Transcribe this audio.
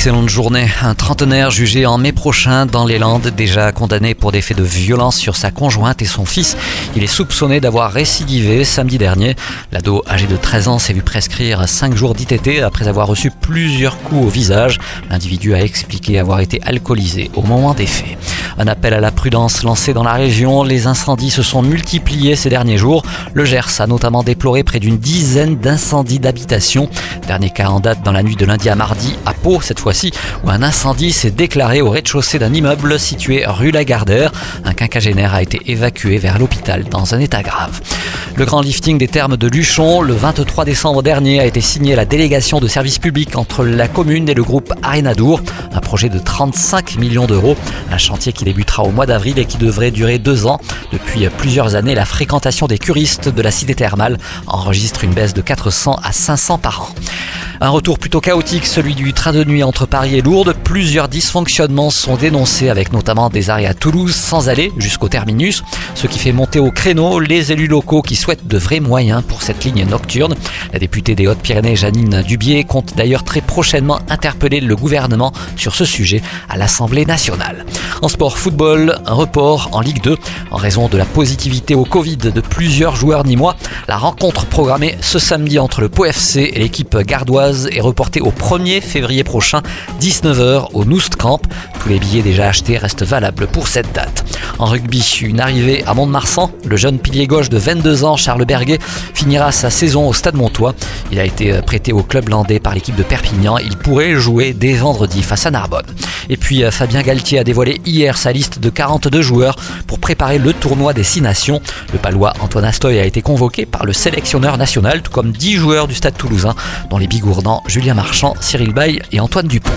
Excellente journée. Un trentenaire jugé en mai prochain dans les Landes, déjà condamné pour des faits de violence sur sa conjointe et son fils. Il est soupçonné d'avoir récidivé samedi dernier. L'ado âgé de 13 ans s'est vu prescrire 5 jours d'ITT après avoir reçu plusieurs coups au visage. L'individu a expliqué avoir été alcoolisé au moment des faits. Un appel à la prudence lancé dans la région. Les incendies se sont multipliés ces derniers jours. Le Gers a notamment déploré près d'une dizaine d'incendies d'habitation. Dernier cas en date dans la nuit de lundi à mardi à Pau, cette fois-ci, où un incendie s'est déclaré au rez-de-chaussée d'un immeuble situé rue Lagardère. Un quinquagénaire a été évacué vers l'hôpital dans un état grave. Le grand lifting des termes de Luchon, le 23 décembre dernier, a été signé la délégation de services publics entre la commune et le groupe Arenadour. Un projet de 35 millions d'euros. Un chantier qui débutera au mois d'avril et qui devrait durer deux ans. Depuis plusieurs années, la fréquentation des curistes de la cité thermale enregistre une baisse de 400 à 500 par an. Un retour plutôt chaotique, celui du train de nuit entre Paris et Lourdes. Plusieurs dysfonctionnements sont dénoncés avec notamment des arrêts à Toulouse sans aller jusqu'au terminus, ce qui fait monter au créneau les élus locaux qui souhaitent de vrais moyens pour cette ligne nocturne. La députée des Hautes-Pyrénées, Janine Dubier, compte d'ailleurs très prochainement interpeller le gouvernement sur ce sujet à l'Assemblée nationale. En sport football, un report en Ligue 2 en raison de la positivité au Covid de plusieurs joueurs nîmois. La rencontre programmée ce samedi entre le Pau FC et l'équipe gardoise est reportée au 1er février prochain, 19h au Noust Camp. Tous les billets déjà achetés restent valables pour cette date. En rugby, une arrivée à Mont-de-Marsan. Le jeune pilier gauche de 22 ans, Charles Berguet, finira sa saison au Stade Montois. Il a été prêté au club landais par l'équipe de Perpignan. Il pourrait jouer dès vendredi face à Narbonne. Et puis euh, Fabien Galtier a dévoilé hier sa liste de 42 joueurs pour préparer le tournoi des 6 nations. Le palois Antoine Astoy a été convoqué par le sélectionneur national, tout comme 10 joueurs du Stade toulousain, dont les bigourdans Julien Marchand, Cyril Bay et Antoine Dupont.